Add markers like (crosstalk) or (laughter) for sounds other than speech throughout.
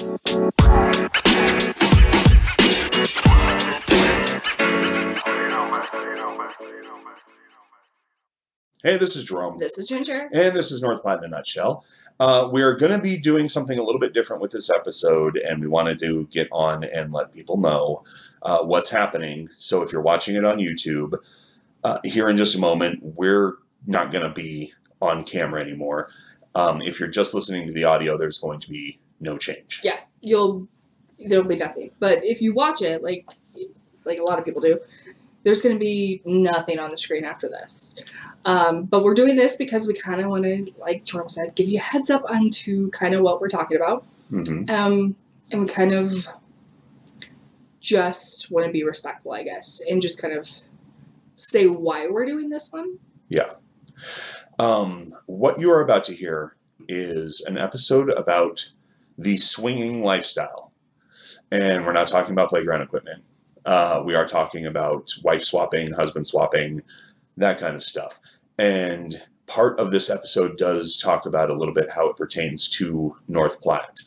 Hey, this is Jerome. This is Ginger. And this is North Platte in a nutshell. Uh, we are going to be doing something a little bit different with this episode, and we wanted to get on and let people know uh, what's happening. So if you're watching it on YouTube, uh, here in just a moment, we're not going to be on camera anymore. Um, if you're just listening to the audio, there's going to be no change. Yeah, you'll there'll be nothing. But if you watch it, like like a lot of people do, there's going to be nothing on the screen after this. Um, but we're doing this because we kind of want to, like Jordan said, give you a heads up onto kind of what we're talking about. hmm Um, and we kind of just want to be respectful, I guess, and just kind of say why we're doing this one. Yeah. Um, what you are about to hear is an episode about the swinging lifestyle. And we're not talking about playground equipment. Uh, we are talking about wife swapping, husband swapping, that kind of stuff. And part of this episode does talk about a little bit how it pertains to North Platte.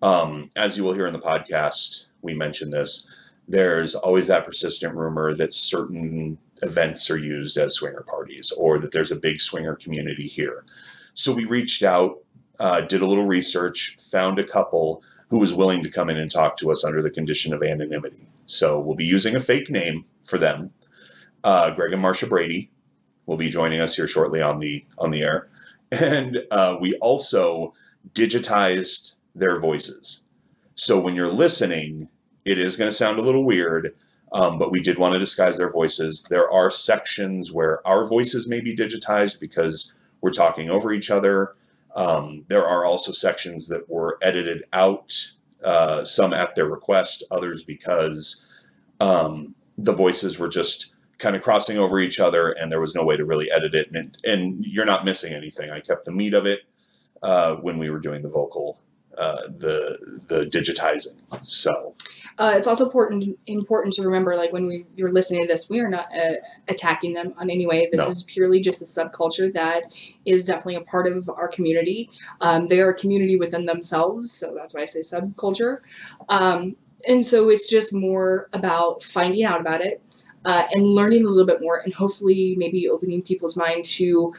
Um, as you will hear in the podcast, we mentioned this. There's always that persistent rumor that certain events are used as swinger parties or that there's a big swinger community here. So we reached out, uh, did a little research, found a couple who was willing to come in and talk to us under the condition of anonymity. So we'll be using a fake name for them. Uh, Greg and Marcia Brady will be joining us here shortly on the on the air, (laughs) and uh, we also digitized their voices. So when you're listening, it is going to sound a little weird, um, but we did want to disguise their voices. There are sections where our voices may be digitized because we're talking over each other. Um, there are also sections that were edited out, uh, some at their request, others because um, the voices were just kind of crossing over each other and there was no way to really edit it. And, and you're not missing anything. I kept the meat of it uh, when we were doing the vocal, uh, the the digitizing. So Uh, it's also important important to remember, like when we you're listening to this, we are not uh, attacking them on any way. This No. is purely just a subculture that is definitely a part of our community. Um, they are a community within themselves, so that's why I say subculture. Um, and so it's just more about finding out about it uh, and learning a little bit more, and hopefully maybe opening people's mind to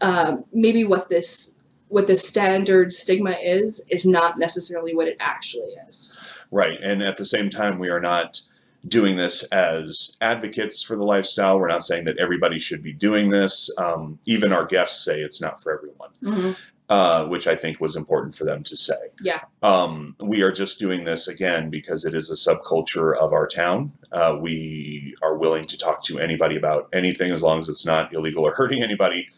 um, maybe what this what the standard stigma is is not necessarily what it actually is. Right. And at the same time, we are not doing this as advocates for the lifestyle. We're not saying that everybody should be doing this. Um, even our guests say it's not for everyone, uh, which I think was important for them to say. Yeah. Um, we are just doing this again because it is a subculture of our town. Uh, we are willing to talk to anybody about anything as long as it's not illegal or hurting anybody.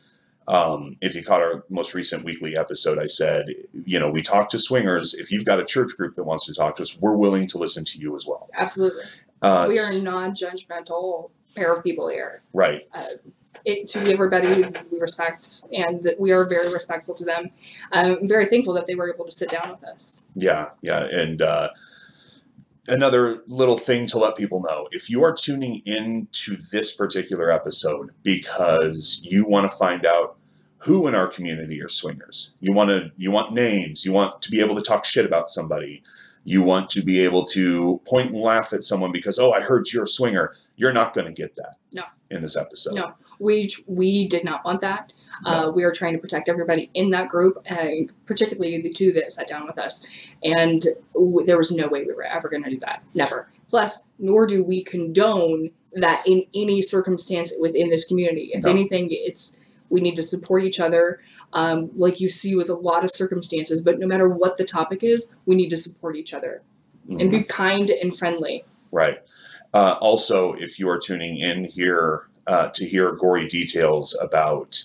Um, if you caught our most recent weekly episode, I said, you know, we talk to swingers. If you've got a church group that wants to talk to us, we're willing to listen to you as well. Absolutely. Uh, we are a non-judgmental pair of people here. right. It, to everybody we respect, and that we are very respectful to them. I'm very thankful that they were able to sit down with us. Yeah, yeah, and uh, another little thing to let people know: if you are tuning in to this particular episode because you want to find out who in our community are swingers, you want to you want names, you want to be able to talk shit about somebody, you want to be able to point and laugh at someone because oh, I heard you're a swinger. You're not going to get that. No. In this episode. No. We we did not want that. Uh, we are trying to protect everybody in that group, and particularly the two that sat down with us. And w- there was no way we were ever going to do that. Never. Plus, nor do we condone that in any circumstance within this community. If No. anything, it's we need to support each other. Um, like you see with a lot of circumstances, but no matter what the topic is, we need to support each other Mhm. and be kind and friendly. Right. Uh, also, if you are tuning in here uh, to hear gory details about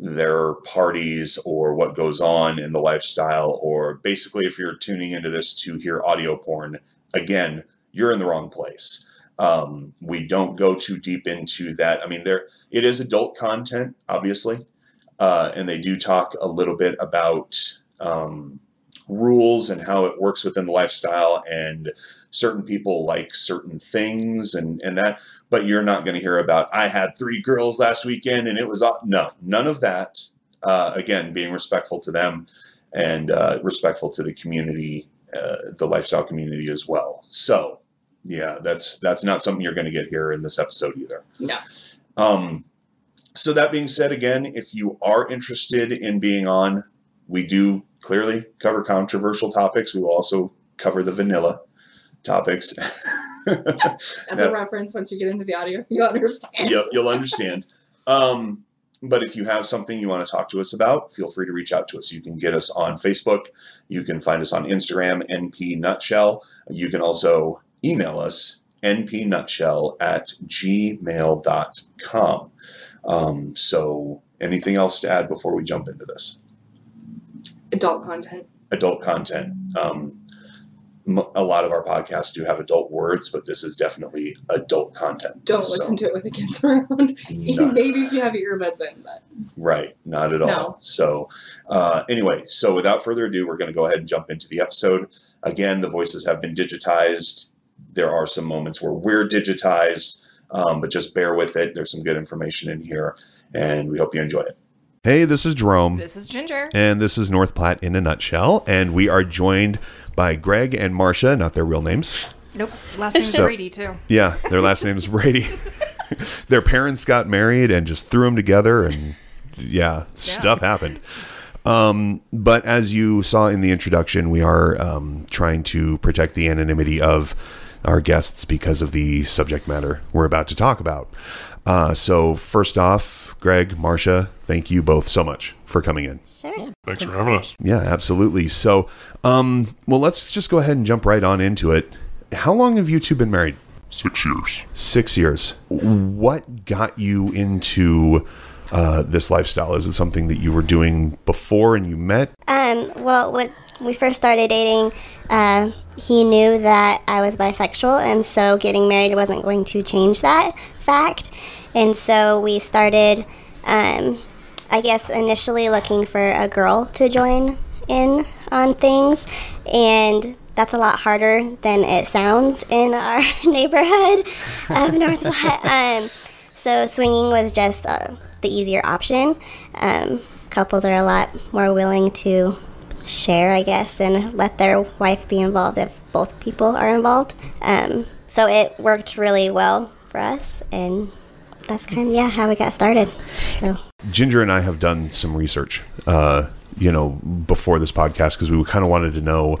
their parties or what goes on in the lifestyle, or basically if you're tuning into this to hear audio porn, again, you're in the wrong place. Um, we don't go too deep into that. I mean, there it is adult content, obviously, uh, and they do talk a little bit about um, rules and how it works within the lifestyle and certain people like certain things and and that but you're not going to hear about i had three girls last weekend and it was aw-" no none of that uh, again being respectful to them and uh, respectful to the community uh, the lifestyle community as well. So, yeah, that's that's not something you're going to get here in this episode either. No. Um, so that being said, again, if you are interested in being on, we do clearly cover controversial topics. We will also cover the vanilla topics. (laughs) That's That- a reference. Once you get into the audio, you'll understand. yep, you'll understand. Um, but if you have something you want to talk to us about, feel free to reach out to us. You can get us on Facebook. You can find us on Instagram, NP Nutshell. You can also email us, npnutshell at gmail.com. Um, so, anything else to add before we jump into this? Adult content. Adult content. Um, a lot of our podcasts do have adult words, but this is definitely adult content. Don't So, listen to it with the kids (laughs) around. (laughs) (laughs) Maybe if you have earbuds in, but Right, not at all. No. So, uh, anyway, so without further ado, we're going to go ahead and jump into the episode. Again, the voices have been digitized. There are some moments where we're digitized, um, but just bear with it. There's some good information in here, and we hope you enjoy it. Hey, this is Jerome. This is Ginger. And this is North Platte in a nutshell. And we are joined by Greg and Marcia, not their real names. Nope. Last name's So- Brady too. Yeah, their last name is (laughs) Brady. (laughs) their parents got married and just threw them together, and yeah, stuff happened. Um, but as you saw in the introduction, we are um, trying to protect the anonymity of our guests because of the subject matter we're about to talk about. Uh, so, first off, Greg, Marcia, thank you both so much for coming in. Sure. Thanks for having us. Yeah, absolutely. So, um, well, let's just go ahead and jump right on into it. How long have you two been married? Six years. Six years. What got you into uh, this lifestyle? Is it something that you were doing before and you met? Um, well, when we first started dating, uh, he knew that I was bisexual, and so getting married wasn't going to change that fact. And so we started, um, I guess, initially looking for a girl to join in on things, and that's a lot harder than it sounds in our (laughs) neighborhood of North (laughs) Platte. Um, so swinging was just uh, the easier option. Um, couples are a lot more willing to share, I guess, and let their wife be involved if both people are involved. Um, so it worked really well for us, and that's kind of yeah how we got started. So Ginger and I have done some research, uh, you know, before this podcast because we kind of wanted to know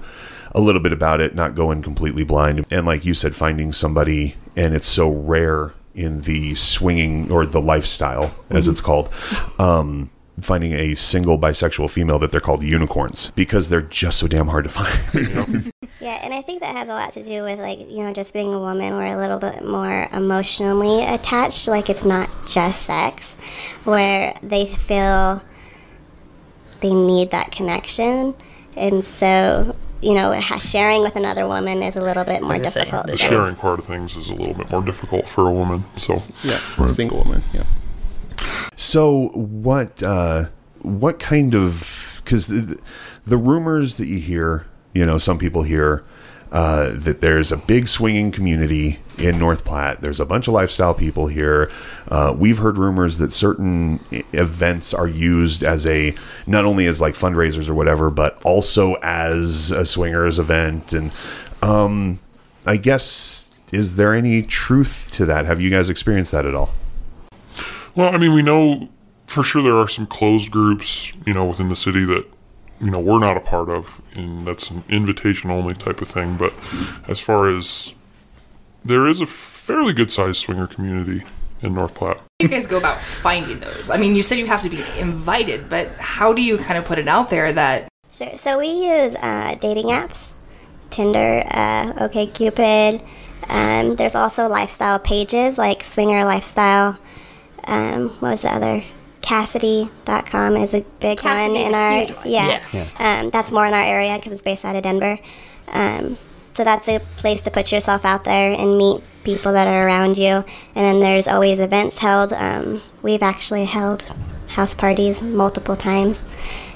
a little bit about it, not going completely blind. And like you said, finding somebody, and it's so rare in the swinging or the lifestyle, as it's called. Um, finding a single bisexual female that they're called unicorns because they're just so damn hard to find. (laughs) yeah, and I think that has a lot to do with like you know just being a woman. We're a little bit more emotionally attached. Like it's not just sex, where they feel they need that connection, and so you know sharing with another woman is a little bit more was say, difficult. The so- sharing part of things is a little bit more difficult for a woman. So Yeah, a single woman. Yeah. So what uh, what kind of because the, the rumors that you hear, you know, some people hear uh, that there's a big swinging community in North Platte. There's a bunch of lifestyle people here. Uh, we've heard rumors that certain events are used as a not only as like fundraisers or whatever, but also as a swingers event. And um, I guess is there any truth to that? Have you guys experienced that at all? Well, I mean, we know for sure there are some closed groups, you know, within the city that, you know, we're not a part of, and that's an invitation only type of thing. But as far as there is a fairly good sized swinger community in North Platte. How do you guys go about finding those? I mean, you said you have to be invited, but how do you kind of put it out there that Sure. So we use uh, dating apps, Tinder, uh, OkCupid. Um, there's also lifestyle pages like Swinger Lifestyle. Um, what was the other? Kasidie.com is a big Kasidie one in a our huge one. yeah. Um, that's more in our area because it's based out of Denver. Um, so that's a place to put yourself out there and meet people that are around you. And then there's always events held. Um, we've actually held house parties multiple times,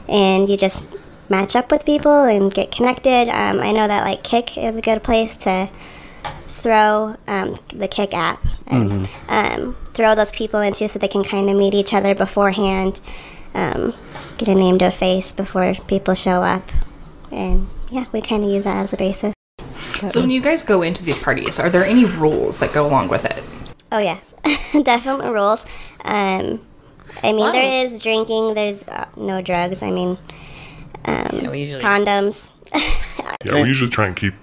and you just match up with people and get connected. Um, I know that like Kik is a good place to throw um, the Kik app and um, throw those people into so they can kind of meet each other beforehand, um, get a name to a face before people show up, and yeah, we kind of use that as a basis. So when you guys go into these parties, are there any rules that go along with it? Oh yeah, (laughs) definitely rules. Um, I mean, Wow. there is drinking. There's uh, no drugs. I mean, um, we usually- condoms. Yeah, we usually try and keep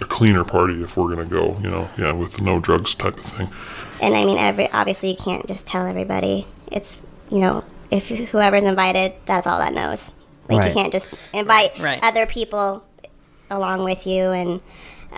a cleaner party if we're gonna go. You know, yeah, with no drugs type of thing. and I mean, every obviously you can't just tell everybody. It's you know, if whoever's invited, that's all that knows. Like Right. you can't just invite Right. other people along with you, and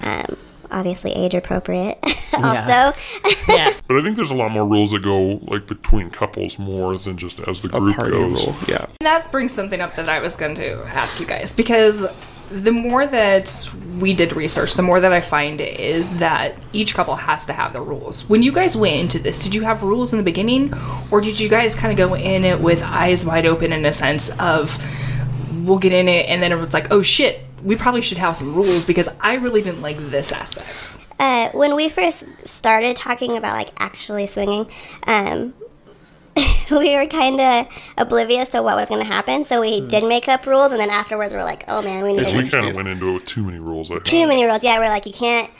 um, obviously age appropriate. (laughs) also, (laughs) Yeah. But I think there's a lot more rules that go like between couples more than just as the group goes. rule. Yeah. That brings something up that I was going to ask you guys because the more that we did research, the more that I find is that each couple has to have their rules. When you guys went into this, did you have rules in the beginning, or did you guys kind of go in it with eyes wide open in a sense of we'll get in it and then it was like, oh shit, we probably should have some rules because I really didn't like this aspect. uh, when we first started talking about like actually swinging, um, (laughs) we were kind of oblivious to what was going to happen. So we did make up rules, and then afterwards we're like, oh man, we need We kind of went into it with too many rules. I too think. many rules. Yeah, we're like, you can't.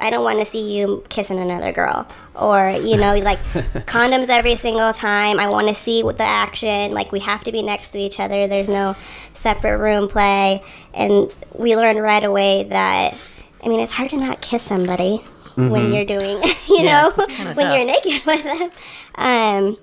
I don't want to see you kissing another girl, or you know, like (laughs) condoms every single time. I want to see what the action. Like we have to be next to each other. There's no separate room play, and we learned right away that. I mean, it's hard to not kiss somebody when you're doing, (laughs) you Yeah, know, it's kinda when you're naked with them. Um,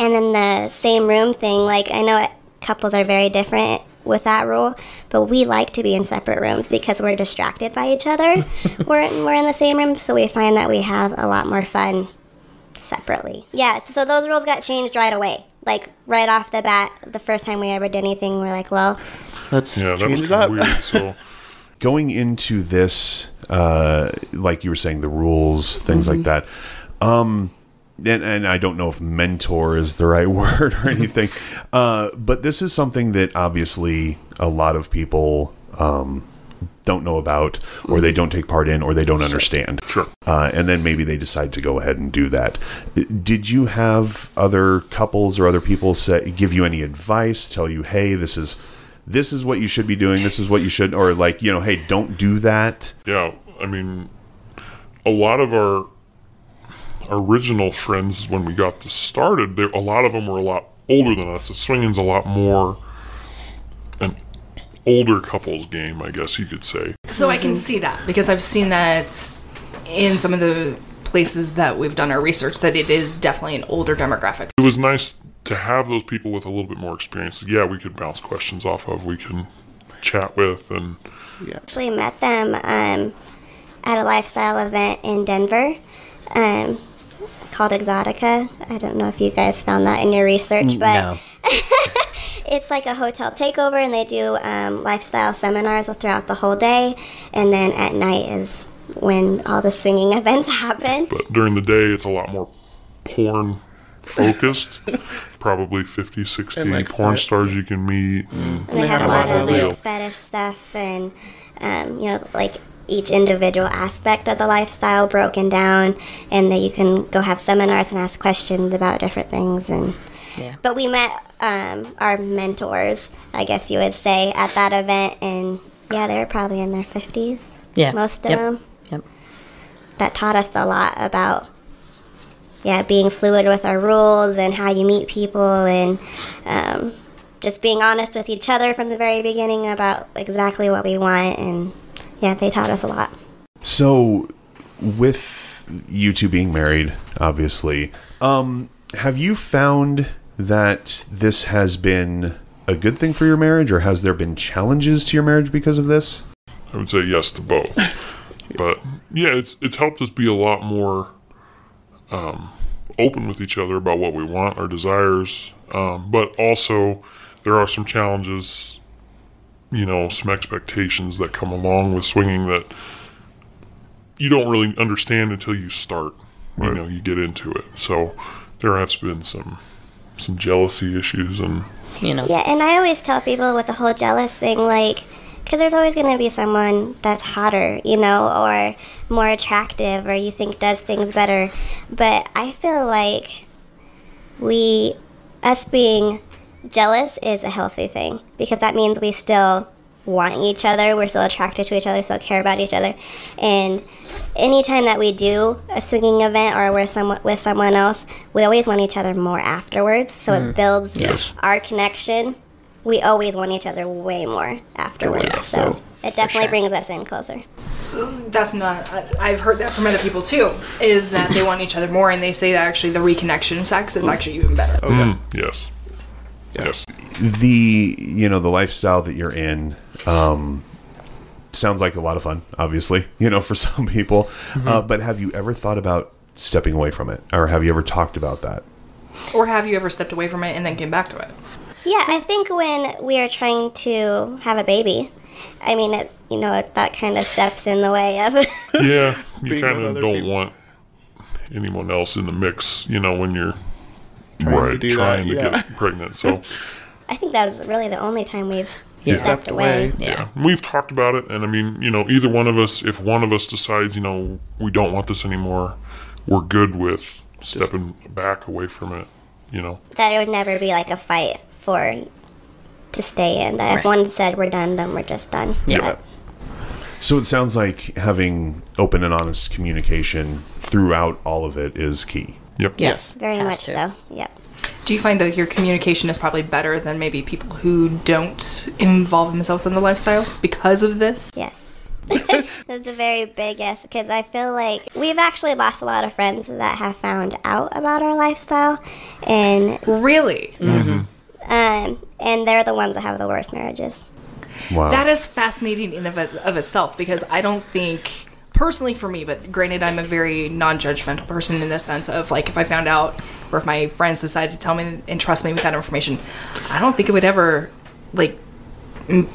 and then the same room thing, like I know couples are very different with that rule, but we like to be in separate rooms because we're distracted by each other. (laughs) we're we're in the same room, so we find that we have a lot more fun separately. Yeah, so those rules got changed right away. Like right off the bat, the first time we ever did anything, we're like, well, Let's Yeah, that change was it up. weird. (laughs) So going into this, uh, like you were saying, the rules, things like that. Um, and, and I don't know if mentor is the right (laughs) word or anything, uh, but this is something that obviously a lot of people um, don't know about, or they don't take part in, or they don't understand. Sure. Uh, and then maybe they decide to go ahead and do that. Did you have other couples or other people say, give you any advice, tell you, hey, this is this is what you should be doing, this is what you should, or like you know, hey, don't do that. yeah, I mean, a lot of our original friends when we got this started, they, a lot of them were a lot older than us. The swinging's a lot more an older couples game, I guess you could say. So I can see that because I've seen that in some of the places that we've done our research that it is definitely an older demographic. It was nice to have those people with a little bit more experience. Yeah, we could bounce questions off of. We can chat with and yeah. actually met them um, at a lifestyle event in Denver um, called Exotica. I don't know if you guys found that in your research, but no. (laughs) it's like a hotel takeover, and they do um, lifestyle seminars throughout the whole day, and then at night is when all the swinging (laughs) events happen. but during the day it's a lot more porn focused. (laughs) Probably 50, 60 like, porn fe- stars you can meet. And they have a lot of like fetish stuff and um, you know like each individual aspect of the lifestyle broken down and that you can go have seminars and ask questions about different things and Yeah. but we met um, our mentors i guess you would say at that event and yeah they were probably in their 50s Yeah. most of Yep. them Yep. that taught us a lot about yeah being fluid with our rules and how you meet people and um, just being honest with each other from the very beginning about exactly what we want and yeah they taught us a lot So, with you two being married, obviously, um, have you found that this has been a good thing for your marriage, or has there been challenges to your marriage because of this? I would say yes to both. but yeah, it's it's helped us be a lot more um, open with each other about what we want, our desires. Um, but also, there are some challenges, you know, some expectations that come along with swinging that you don't really understand until you start. You know, you get into it. So there has been some some jealousy issues and You know. yeah and i always tell people with the whole jealous thing like because there's always going to be someone that's hotter you know or more attractive or you think does things better but i feel like we us being jealous is a healthy thing because that means we still want each other. We're still attracted to each other, still care about each other. And anytime that we do a swinging event or we're somewhat with someone else, we always want each other more afterwards. So it builds Yes. our connection. We always want each other way more afterwards. Yeah, so, so, it definitely sure. brings us in closer. That's not. I- I've heard that from other people too. Is that they want each other more, and they say that actually the reconnection sex is actually even better. Oh, yeah. Mm, yes. Yes. the you know the lifestyle that you're in um sounds like a lot of fun obviously (laughs) you know for some people uh, but have you ever thought about stepping away from it or have you ever talked about that Or have you ever stepped away from it and then came back to it? Yeah, I think when we are trying to have a baby, I mean, it, you know, that kind of steps in the way of. Yeah. (laughs) You kind of don't people. want anyone else in the mix, you know, when you're Trying to do that, trying to yeah. get pregnant. So, (laughs) I think that was really the only time we've Yeah. stepped Stepped away. away. Yeah. we've talked about it. And I mean, you know, either one of us, if one of us decides, you know, we don't want this anymore, we're good with stepping back away from it, you know. That it would never be like a fight for to stay in. That if one said we're done, then we're just done. Yeah. But so it sounds like having open and honest communication throughout all of it is key Yep. Yes. very has much to. so. Yep. Do you find that your communication is probably better than maybe people who don't involve themselves in the lifestyle because of this? Yes. (laughs) That's a very big yes because I feel like we've actually lost a lot of friends that have found out about our lifestyle, and Really? um, and they're the ones that have the worst marriages. wow That is fascinating in of, of itself because I don't think personally for me, but granted, I'm a very non-judgmental person in the sense of like if I found out or if my friends decided to tell me and trust me with that information, I don't think it would ever like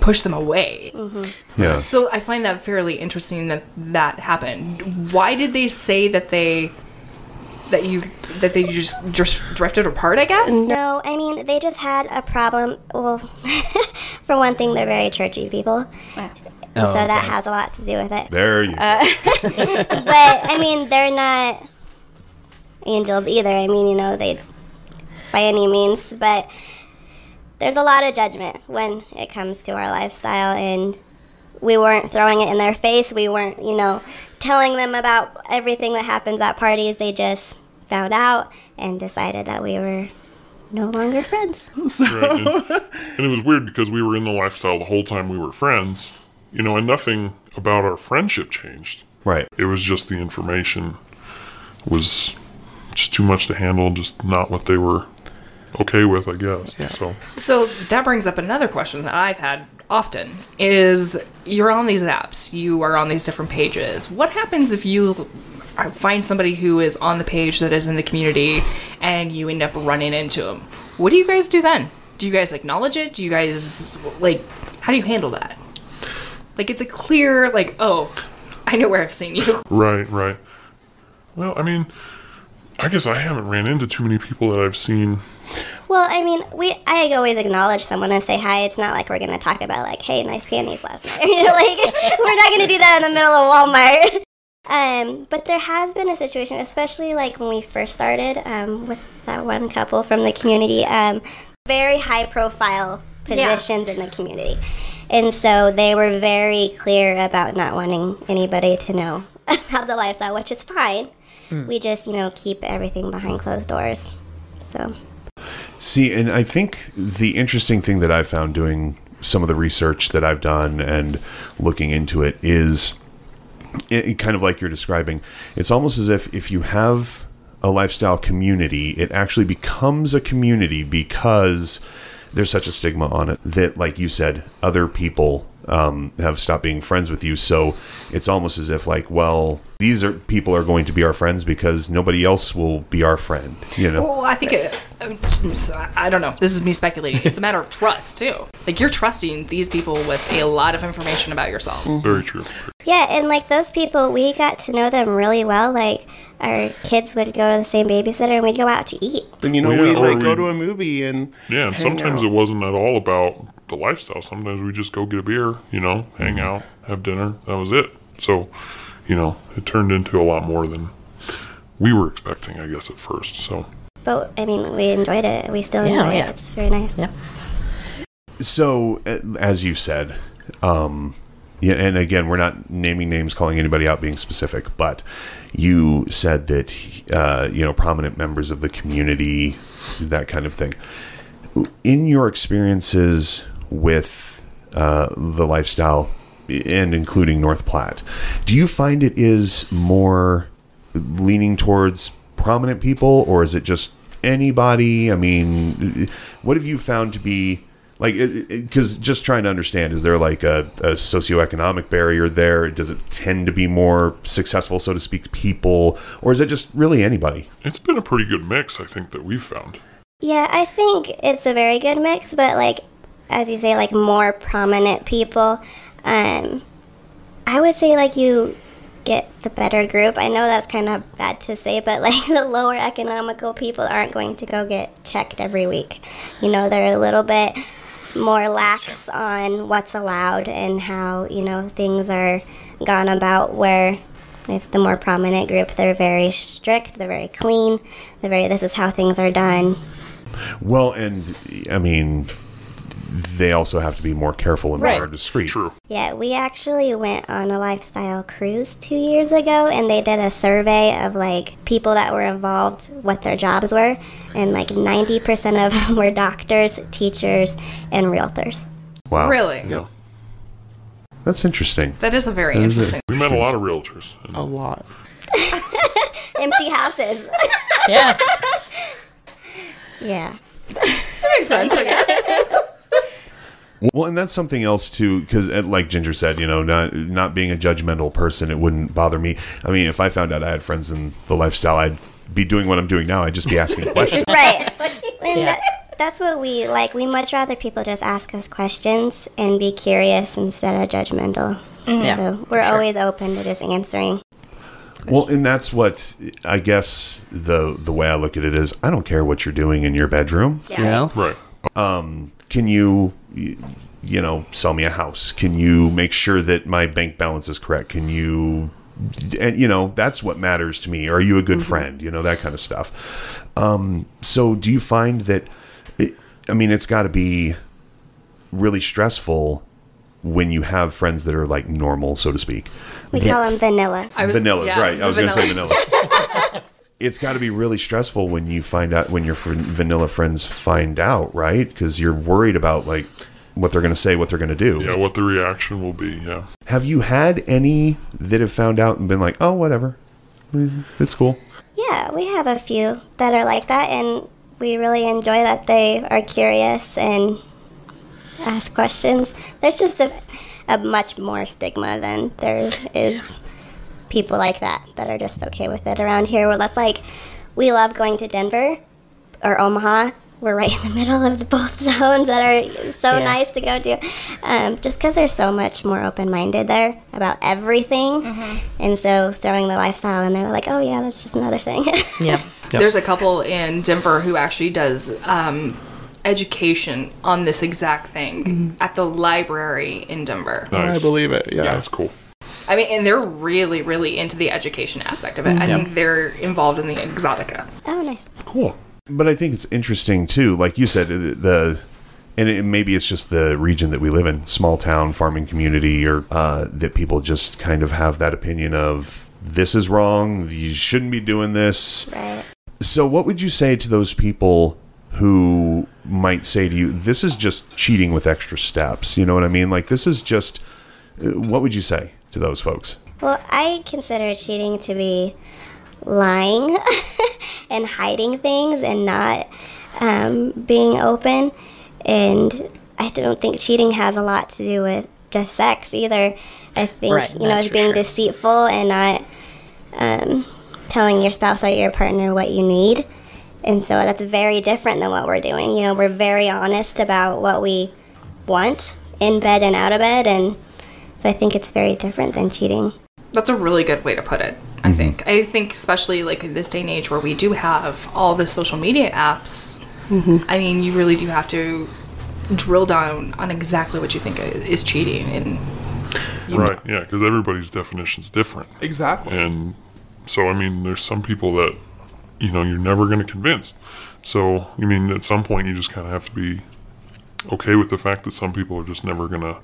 push them away. Mm-hmm. yeah So I find that fairly interesting that that happened. Why did they say that they that you that they just just drifted apart? I guess. No, I mean they just had a problem. Well, (laughs) for one thing, they're very churchy people, Oh, so that has a lot to do with it. there you go. Uh, (laughs) but I mean, they're not angels either. I mean, you know, they by any means, but there's a lot of judgment when it comes to our lifestyle, and we weren't throwing it in their face. We weren't, you know, telling them about everything that happens at parties. They just found out and decided that we were no longer friends. (laughs) Right. And, and it was weird because we were in the lifestyle the whole time we were friends, you know, and nothing about our friendship changed. right It was just the information was just too much to handle, just not what they were okay with, I guess. Yeah. So, So that brings up another question that I've had often is you're on these apps, you are on these different pages. What happens if you find somebody who is on the page that is in the community and you end up running into them? What do you guys do then? Do you guys acknowledge it? Do you guys like how do you handle that? Like it's a clear like, oh, I know where I've seen you. (laughs) right, right. Well, I mean, I guess I haven't ran into too many people that I've seen. Well, I mean, we I always acknowledge someone and say hi. It's not like we're gonna talk about like, hey, nice panties last night. (laughs) you know, like (laughs) we're not gonna do that in the middle of Walmart. Um, but there has been a situation, especially like when we first started um, with that one couple from the community, um, very high profile positions in the community. And so they were very clear about not wanting anybody to know (laughs) about the lifestyle, which is fine. Hmm. We just, you know, keep everything behind closed doors. So. See, and I think the interesting thing that I've found doing some of the research that I've done and looking into it is it kind of like you're describing. It's almost as if if you have a lifestyle community, it actually becomes a community because there's such a stigma on it that, like you said, other people um, have stopped being friends with you. So it's almost as if, like, well, these are people are going to be our friends because nobody else will be our friend. You know. Well, I think it, I don't know. This is me speculating. It's a matter of trust too. Like you're trusting these people with a lot of information about yourself. Very true. Yeah, and like those people, we got to know them really well. Like our kids would go to the same babysitter, and we'd go out to eat. Then you know Well, yeah, we or like go to a movie and Yeah, and sometimes out. it wasn't at all about the lifestyle. Sometimes we just go get a beer, you know, hang out, have dinner. That was it. So, you know, it turned into a lot more than we were expecting, I guess, at first. So, But I mean, we enjoyed it. We still Yeah, enjoy yeah. it. It's very nice. Yeah. So, as you said, um, yeah, and again, we're not naming names, calling anybody out, being specific, but you said that uh, you know prominent members of the community, that kind of thing. In your experiences with uh, the lifestyle, and including North Platte, do you find it is more leaning towards prominent people, or is it just anybody? I mean, what have you found to be like? Because just trying to understand, is there like a, a socioeconomic barrier there? Does it tend to be more successful, so to speak, people, or is it just really anybody? It's been a pretty good mix, I think, that we've found. Yeah, I think it's a very good mix, but like as you say, like more prominent people. Um, I would say like you get the better group. I know that's kind of bad to say, but (laughs) like the lower economical people aren't going to go get checked every week. You know, they're a little bit more lax on what's allowed and how, you know, things are gone about where if the more prominent group, they're very strict, they're very clean, they're very this is how things are done. Well, and I mean, they also have to be more careful and Right. more discreet. True. Yeah, we actually went on a lifestyle cruise two years ago and they did a survey of like people that were involved, what their jobs were, and like 90% of them (laughs) were doctors, teachers, and realtors. Wow, Really? Yeah. that's interesting. That is a very That is a- interesting. We met a lot of realtors. And A lot. (laughs) Empty houses. Yeah. (laughs) yeah. That makes sense, I guess. Well, and that's something else too, because uh, like Ginger said, you know, not not being a judgmental person, it wouldn't bother me. I mean, if I found out I had friends in the lifestyle, I'd be doing what I'm doing now. I'd just be asking (laughs) questions. Right. (laughs) And Yeah. that, that's what we like. We much rather people just ask us questions and be curious instead of judgmental. Yeah, So we're always open to just answering. Well, and that's what I guess the the way I look at it is, I don't care what you're doing in your bedroom. Yeah. You know? right. Um, Can you, you know, sell me a house? Can you make sure that my bank balance is correct? Can you, and you know, that's what matters to me. Are you a good friend? You know, that kind of stuff. Um, so, do you find that? It, I mean, it's got to be really stressful when you have friends that are like normal, so to speak. We call them vanillas. I was- Vanillas, yeah, right? I was going to say vanillas. (laughs) vanilla. it's got to be really stressful when you find out when your fr- vanilla friends find out, right? Because you're worried about like what they're going to say, what they're going to do. Yeah, what the reaction will be. Yeah. Have you had any that have found out and been like, "Oh, whatever, it's cool." Yeah, we have a few that are like that, and we really enjoy that they are curious and ask questions. There's just a, a much more stigma than there is people like that that are just okay with it around here. Well, that's like we love going to Denver or Omaha. We're right in the middle of the both (laughs) zones that are so Yeah. nice to go to, um, just because they're so much more open-minded there about everything, and so throwing the lifestyle in there, they're like, oh yeah, that's just another thing. (laughs) (laughs) Yeah. There's a couple in Denver who actually does um, education on this exact thing at the library in Denver. Nice. I believe it. Yeah. That's cool. I mean, and they're really, really into the education aspect of it. I think they're involved in the exotica. oh, nice. Cool. But I think it's interesting too, like you said, uh, the and it, maybe it's just the region that we live in, small town farming community, or uh, that people just kind of have that opinion of this is wrong, you shouldn't be doing this. Right. So, what would you say to those people who might say to you, "This is just cheating with extra steps"? You know what I mean? Like this is just. uh, What would you say to those folks? Well, I consider cheating to be lying (laughs) and hiding things and not um, being open. And I don't think cheating has a lot to do with just sex either. I think Right, you know it's being sure. deceitful and not um, telling your spouse or your partner what you need. And so that's very different than what we're doing. You know, we're very honest about what we want in bed and out of bed, and so I think it's very different than cheating. That's a really good way to put it. I mm-hmm. think. I think, especially like in this day and age where we do have all the social media apps. Mm-hmm. I mean, you really do have to drill down on exactly what you think is cheating, and Right. Yeah, because everybody's definition's different. Exactly. And so, I mean, there's some people that, you know, you're never going to convince. So, I mean, at some point, you just kind of have to be okay with the fact that some people are just never going to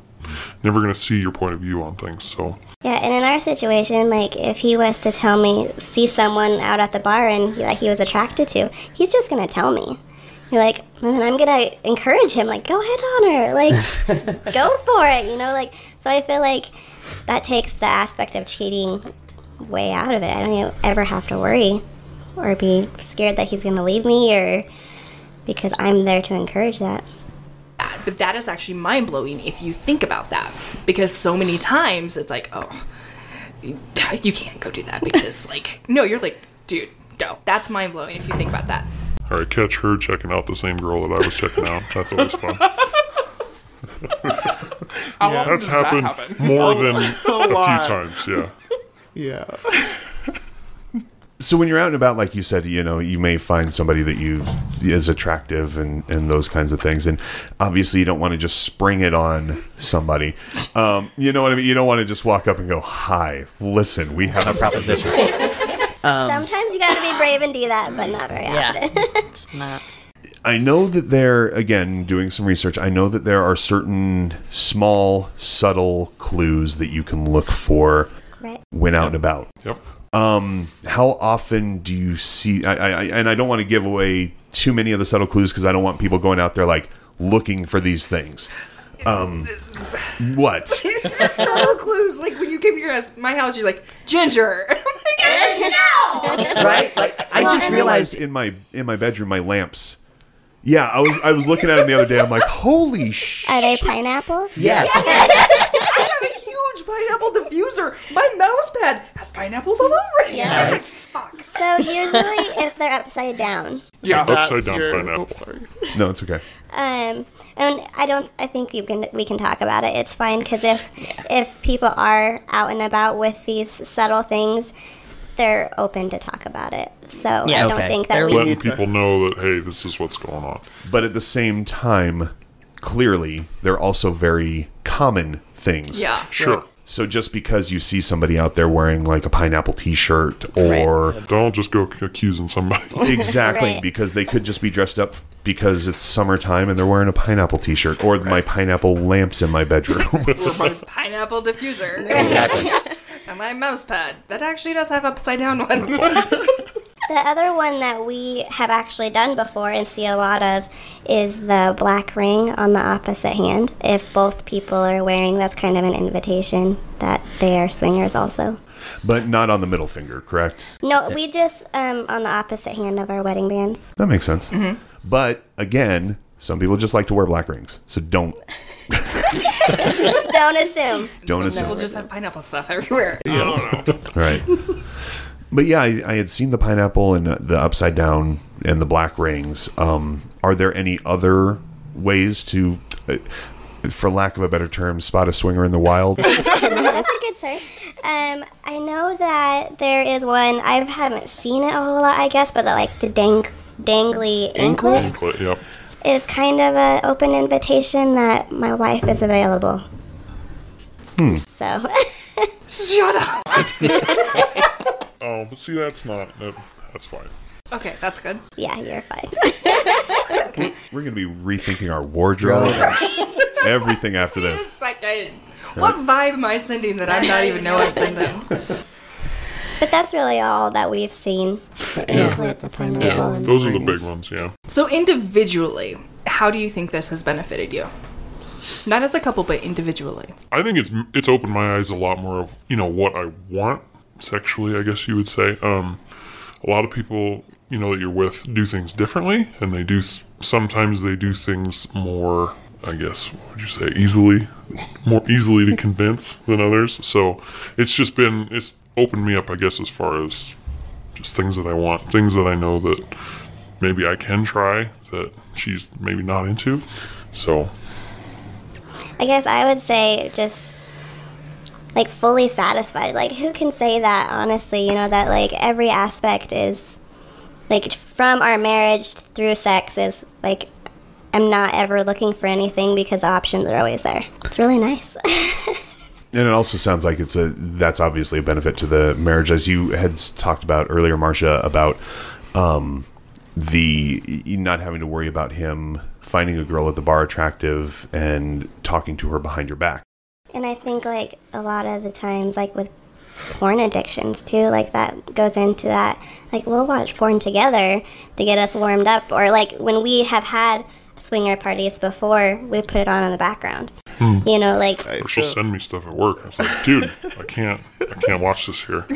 never going to see your point of view on things. So Yeah, and in our situation, like if he was to tell me, see someone out at the bar and he, like he was attracted to, he's just gonna tell me. You're like, and then I'm gonna encourage him, like, go ahead on her, like, (laughs) go for it, you know, like. So I feel like that takes the aspect of cheating way out of it. I don't ever have to worry or be scared that he's gonna leave me or because I'm there to encourage that. That. But that is actually mind blowing if you think about that. Because so many times it's like, oh, you you can't go do that because, (laughs) like, no, you're like, dude, go. That's mind blowing if you think about that. All right, catch her checking out the same girl that I was checking out. That's always fun. (laughs) How often That's does that happened happen? more than a, few times. Yeah. Yeah. (laughs) So when you're out and about, like you said, you know, you may find somebody that you is attractive and and those kinds of things, and obviously you don't want to just spring it on somebody. Um, you know what I mean? You don't want to just walk up and go, "Hi, listen, we have a proposition. (laughs) Sometimes you gotta be brave and do that, but not very Yeah. often. It's (laughs) not. I know that there, again, doing some research, I know that there are certain small, subtle clues that you can look for right. when out and about. Yep. How often do you see? I, I, I and I don't want to give away too many of the subtle clues because I don't want people going out there like looking for these things. Um, what? (laughs) Subtle clues, like when you came to your house, my house, you're like, Ginger. (laughs) I'm like, no! Right? Like I Well, just realized in my in my bedroom, my lamps. Yeah, I was I was looking at them the other day. I'm like, holy sh! Are they pineapples? Yes. (laughs) I have a huge pineapple diffuser. My mouse pad has pineapples all over it. Yeah. Like, (laughs) fuck. So usually, if they're upside down, Yeah. Upside down your- pineapple. oops, sorry. No, it's okay. um, and I don't, I think you can, we can talk about it. It's fine because if if people are out and about with these subtle things, they're open to talk about it. So Yeah, I don't okay. think that They're we. Letting need to- people know that hey, this is what's going on. But at the same time, clearly, they're also very common things. Yeah. Sure. So just because you see somebody out there wearing like a pineapple T-shirt or Don't just go accusing somebody. (laughs) exactly Right. because they could just be dressed up because it's summertime and they're wearing a pineapple T-shirt or my pineapple lamps in my bedroom. (laughs) (laughs) Pineapple diffuser. Exactly. and my mouse pad. That actually does have upside down ones. The other one that we have actually done before and see a lot of is the black ring on the opposite hand. If both people are wearing, that's kind of an invitation that they are swingers also. but not on the middle finger, correct? No, we just um, on the opposite hand of our wedding bands. That makes sense. But again, some people just like to wear black rings, so don't (laughs) Don't assume. don't assume. We'll just have pineapple stuff everywhere. Right. But yeah, I, I had seen the pineapple and the upside down and the black rings. Um, are there any other ways to, uh, for lack of a better term, spot a swinger in the wild? That's a good start. Um, I know that there is one. I haven't seen it a whole lot, I guess, but the, like the dang, dangly anklet Anklet, yep. is kind of an open invitation that my wife is available. So (laughs) Shut up. (laughs) Oh, but see, that's not. That, that's fine. Okay, that's good. yeah, you're fine. We're going to be rethinking our wardrobe, and (laughs) everything after Wait a this. second. What vibe am I sending that I'm not even know I'm sending? (laughs) But that's really all that we've seen. Anklet, the pineapple, and Those are the big ones, yeah. So individually, how do you think this has benefited you? Not as a couple, but individually. I think it's it's opened my eyes a lot more of you know what I want sexually. I guess you would say. Um, a lot of people you know that you're with do things differently, and they do sometimes they do things more. I guess what would you say easily, more easily to convince than others. So it's just been it's opened me up. I guess as far as just things that I want, things that I know that maybe I can try that she's maybe not into. So I guess I would say just like fully satisfied. Like who can say that honestly, you know, that like every aspect is like from our marriage through sex is like I'm not ever looking for anything because the options are always there. It's really nice. (laughs) And it also sounds like it's a that's obviously a benefit to the marriage, as you had talked about earlier, Marcia, about um, the not having to worry about him finding a girl at the bar attractive and talking to her behind your back. And I think like a lot of the times, like with porn addictions too, like that goes into that. Like we'll watch porn together to get us warmed up, or like when we have had swinger parties before, we put it on in the background. Hmm. You know, like Or she'll send me stuff at work. I was like, dude, I can't, I can't watch this here. (laughs) (laughs)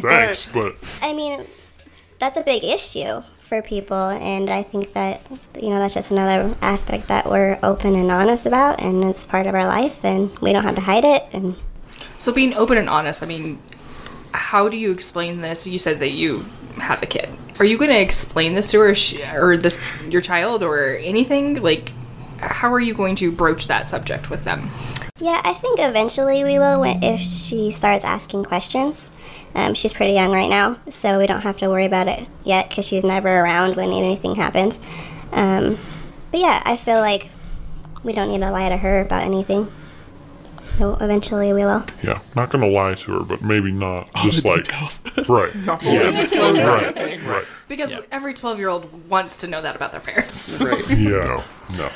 Thanks, but I mean, that's a big issue for people, and I think that you know that's just another aspect that we're open and honest about, and it's part of our life, and we don't have to hide it. And So being open and honest, I mean, how do you explain this? You said that you have a kid. Are you going to explain this to her, or this your child, or anything? Like, how are you going to broach that subject with them? yeah, I think eventually we will if she starts asking questions. Um, she's pretty young right now, so we don't have to worry about it yet because she's never around when anything happens. Um, but yeah, I feel like we don't need to lie to her about anything. So eventually we will. yeah, not gonna lie to her, but maybe not just like (laughs) right, (laughs) Yeah. Disclose right, everything. right. Because every twelve-year-old wants to know that about their parents. (laughs) Right. Yeah, no.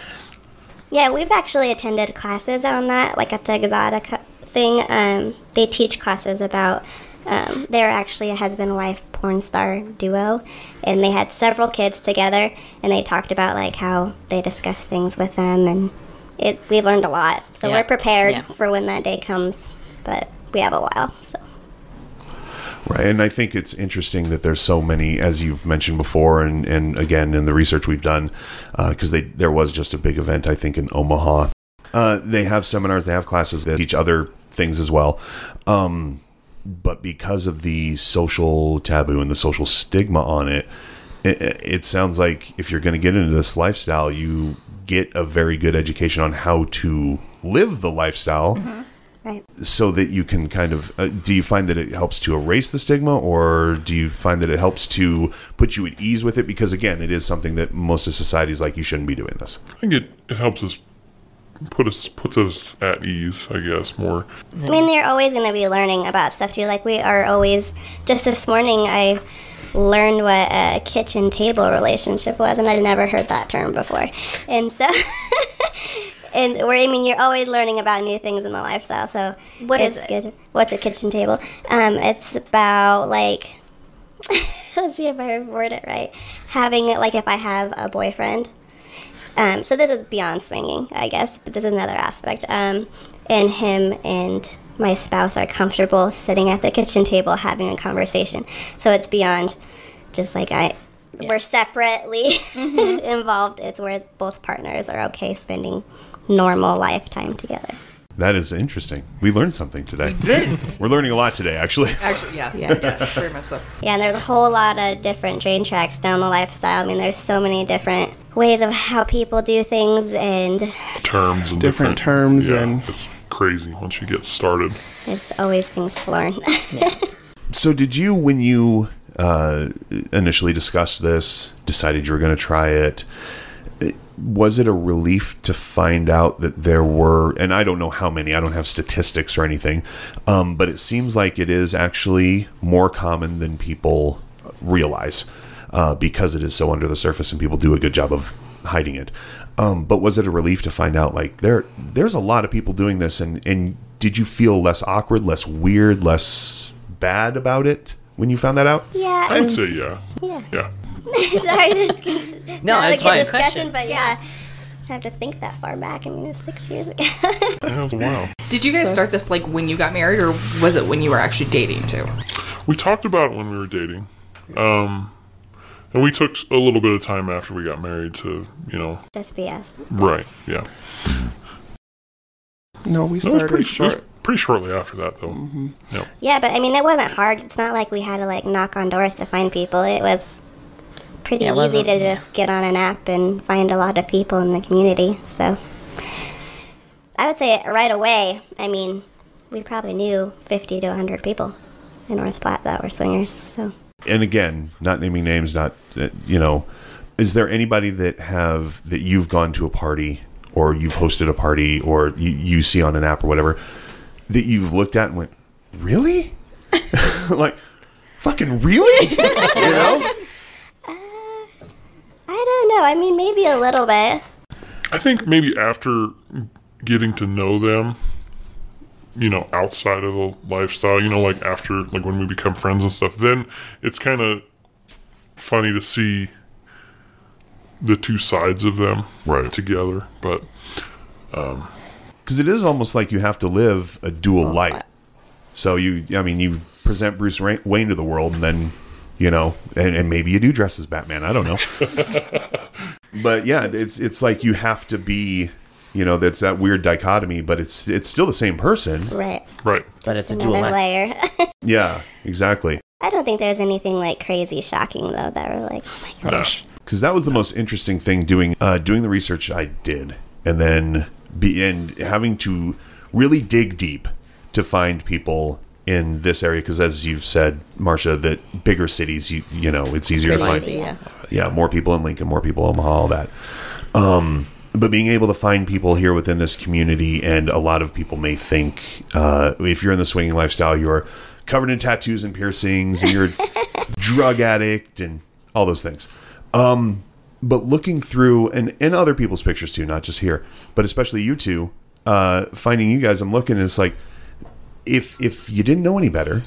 Yeah, we've actually attended classes on that, like at the Exotica thing. Um, they teach classes about. Um, they're actually a husband wife porn star duo, and they had several kids together, and they talked about like how they discuss things with them, and it we've learned a lot. So Yeah. we're prepared Yeah. for when that day comes, but we have a while. So Right, and I think it's interesting that there's so many, as you've mentioned before, and, and again in the research we've done, because they there was just a big event I think in Omaha. Uh, they have seminars, they have classes that teach other things as well, um, but because of the social taboo and the social stigma on it, it, it sounds like if you're going to get into this lifestyle, you get a very good education on how to live the lifestyle right. so that you can kind of uh, do you find that it helps to erase the stigma or do you find that it helps to put you at ease with it? Because again it is something that most of society is like you shouldn't be doing this. I think it, it helps us put us puts us at ease, I guess, more. I mean, they're always going to be learning about stuff too. Like we are always. Just this morning, I learned what a kitchen table relationship was, and I'd never heard that term before. And so, (laughs) and we're. I mean, you're always learning about new things in the lifestyle. So, What is it? Good. What's a kitchen table? Um, it's about like. (laughs) let's see if I word it right. Having it like if I have a boyfriend. Um, so this is beyond swinging, I guess, but this is another aspect. Um, and him and my spouse are comfortable sitting at the kitchen table having a conversation. So it's beyond just like I. We're separately (laughs) involved. It's where both partners are okay spending normal lifetime together. That is interesting we learned something today We Did we're learning a lot today actually (laughs) actually yes, yes, very much so. Yeah, and there's a whole lot of different train tracks down the lifestyle. I mean, there's so many different ways of how people do things, and Terms and Different terms yeah, and- it's crazy once you get started. there's always things to learn. (laughs) so did you when you uh, initially discussed this decided you were going to try it it- was it a relief to find out that there were and i don't know how many i don't have statistics or anything um, but it seems like it is actually more common than people realize uh, because it is so under the surface and people do a good job of hiding it um, but was it a relief to find out like there there's a lot of people doing this and and did you feel less awkward less weird less bad about it when you found that out yeah, I would say yeah. yeah. Yeah. (laughs) Sorry, (laughs) that's good. No, not it's a good fine. discussion, but yeah. I have to think that far back. I mean, it's six years ago. Yeah, it was a while. Did you guys start this like when you got married, or was it when you were actually dating too? We talked about it when we were dating. Um, and we took a little bit of time after we got married to, you know, Just BS. right, yeah. No, we That was started pretty, it was short. pretty shortly after that, though. Yeah. Yeah, but I mean, it wasn't hard. It's not like we had to like knock on doors to find people. It was pretty Yeah, easy to just get on an app and find a lot of people in the community. So I would say right away. I mean, we probably knew 50 to 100 people in North Platte that were swingers. So and again, not naming names, not uh, you know, is there anybody that have that you've gone to a party or you've hosted a party or you, you see on an app or whatever that you've looked at and went, really, (laughs) like, fucking really, (laughs) you know? I don't know. I mean, maybe a little bit. I think maybe after getting to know them, you know, outside of the lifestyle, you know, like after, like when we become friends and stuff, then it's kind of funny to see the two sides of them Right. together. But um, because it is almost like you have to live a dual life. So you, I mean, you present Bruce Wayne to the world, and then you know, and, and maybe you do dress as Batman. I don't know, (laughs) but yeah, it's it's like you have to be, you know, that's that weird dichotomy, but it's it's still the same person. Right. right, But it's a dual Another layer. (laughs) Yeah, exactly. I don't think there's anything like crazy shocking though that we're like, oh my god. Nah. because that was the most interesting thing doing uh, doing the research I did, and then be and having to really dig deep to find people in this area because as you've said, Marcia, that bigger cities, you you know, it's easier to find. Crazy, yeah. Yeah, more people in Lincoln, more people in Omaha, all that. Um, but being able to find people here within this community, and a lot of people may think uh, if you're in the swinging lifestyle, you're covered in tattoos and piercings, and you're a (laughs) drug addict, and all those things. Um, but looking through and and other people's pictures too, not just here, but especially you two, uh, finding you guys, I'm looking, and it's like if if you didn't know any better,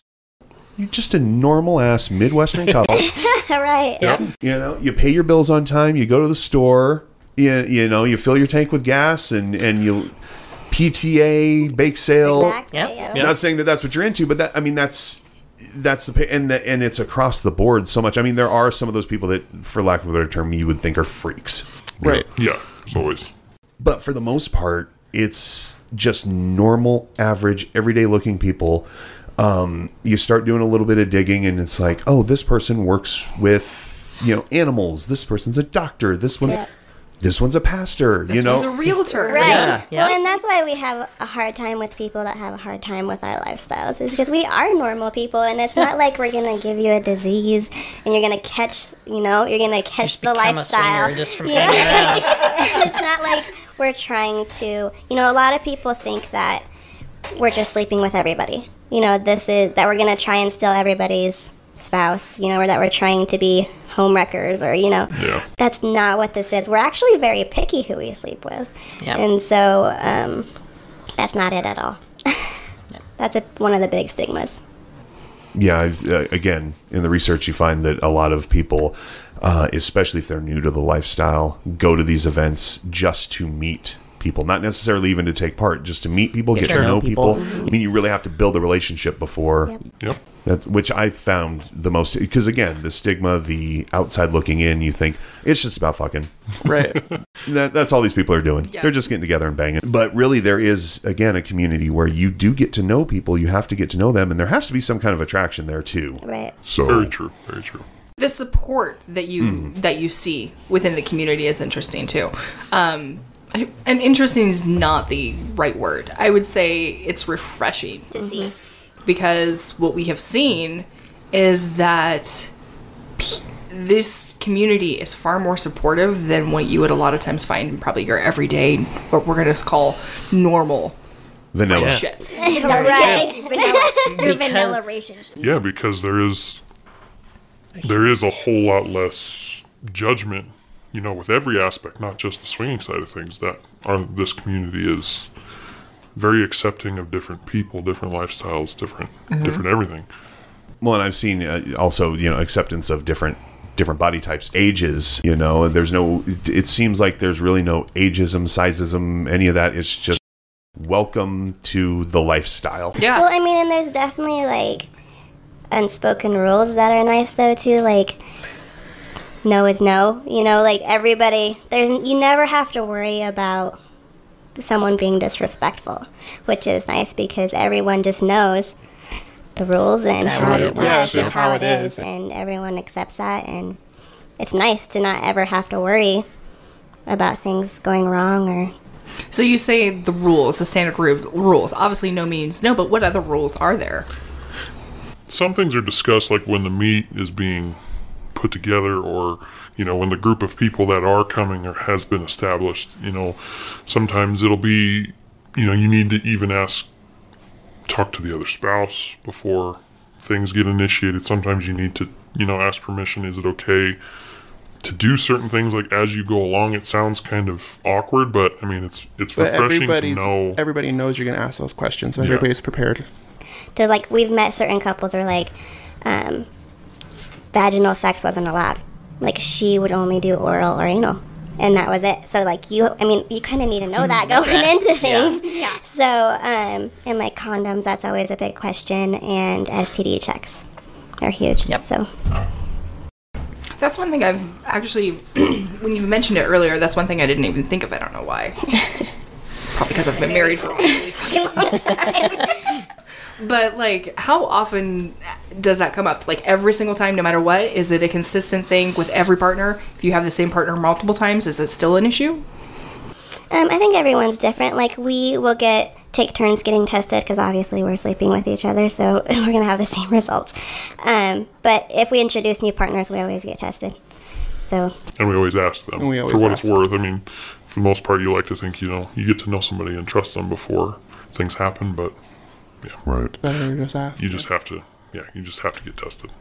you're just a normal ass Midwestern couple. (laughs) right. Yep. You know, you pay your bills on time. You go to the store. You, you know, you fill your tank with gas, and and you PTA bake sale. Exactly. Yep. Yep. Not saying that that's what you're into, but that I mean that's that's the pa- and the, and it's across the board so much. I mean, there are some of those people that, for lack of a better term, you would think are freaks. Right. yeah, as always. But for the most part, it's just normal, average, everyday looking people. Um, you start doing a little bit of digging, and it's like, oh, this person works with you know animals. This person's a doctor. This one, Yeah. this one's a pastor. This you know, one's a realtor. Right. Yeah, yeah. Well, and that's why we have a hard time with people that have a hard time with our lifestyles, is because we are normal people, and it's not (laughs) like we're gonna give you a disease and you're gonna catch, you know, you're gonna catch Just the become a lifestyle. just from Yeah. hanging around. (laughs) it's not like we're trying to, you know, a lot of people think that we're just sleeping with everybody. You know, this is that we're gonna try and steal everybody's spouse. You know, or that we're trying to be home wreckers, or you know, Yeah. that's not what this is. We're actually very picky who we sleep with, Yep. and so um, that's not it at all. (laughs) that's a, one of the big stigmas. yeah. I've, uh, again, in the research, you find that a lot of people, uh, especially if they're new to the lifestyle, go to these events just to meet people, not necessarily even to take part, just to meet people, get, to to know know people. people. I mean, you really have to build a relationship before. Yep. Yep. That, which I found the most because again the stigma, the outside looking in, you think it's just about fucking. (laughs) Right. (laughs) That, that's all these people are doing. Yeah. They're just getting together and banging. But really, there is again a community where you do get to know people. You have to get to know them, and there has to be some kind of attraction there too. Right. So Very true. Very true. The support that you that you see within the community is interesting too. Um, and interesting is not the right word. I would say it's refreshing To see. because what we have seen is that p- this community is far more supportive than what you would a lot of times find in probably your everyday, what we're going to call normal vanilla. Yeah. ships. (laughs) right. vanilla, (laughs) Because- vanilla relationship. Yeah, because there is there is a whole lot less judgment, you know, with every aspect, not just the swinging side of things. That our this community is very accepting of different people, different lifestyles, different different everything. Well, and I've seen uh, also you know acceptance of different different body types, ages. You know, there's no. It, it seems like there's really no ageism, sizeism, any of that. It's just welcome to the lifestyle. Yeah. Well, I mean, and there's definitely like unspoken rules that are nice though too. Like no is no. You know, like everybody. There's you never have to worry about someone being disrespectful, which is nice because everyone just knows the rules and That how what it it. Yeah, Yeah, it's just just how how it it is, is. and everyone accepts that. And it's nice to not ever have to worry about things going wrong or So you say the rules, the standard ru- rules. Obviously, no means no, but what other rules are there? Some things are discussed, like when the meet is being put together, or you know, when the group of people that are coming or has been established. You know, sometimes it'll be, you know, you need to even ask, talk to the other spouse before things get initiated. Sometimes you need to, you know, ask permission. Is it okay to do certain things like as you go along. It sounds kind of awkward, but I mean it's it's But refreshing to know. everybody knows you're gonna ask those questions. So Yeah. everybody's prepared. Because like we've met certain couples where like um, vaginal sex wasn't allowed. Like she would only do oral or anal, and that was it. So like you, I mean, you kind of need to know that going into things. Yeah. So um, and like condoms, that's always a big question, and STD checks are huge. Yep. So That's one thing I've actually, (clears throat) when you mentioned it earlier, that's one thing I didn't even think of. I don't know why. (laughs) Probably because I've been married for a really fucking long (laughs) time. (laughs) but like, how often does that come up? Like every single time, no matter what? Is it a consistent thing with every partner? If you have the same partner multiple times, is it still an issue? Um, I think everyone's different. Like we will get take turns getting tested because obviously we're sleeping with each other, so (laughs) we're gonna have the same results. Um, but if we introduce new partners, we always get tested. So and we always ask them And we for what ask it's worth. I mean, for the most part, you like to think you know you get to know somebody and trust them before things happen, but Right. Better to just ask. you just have to, yeah, you just have to get tested.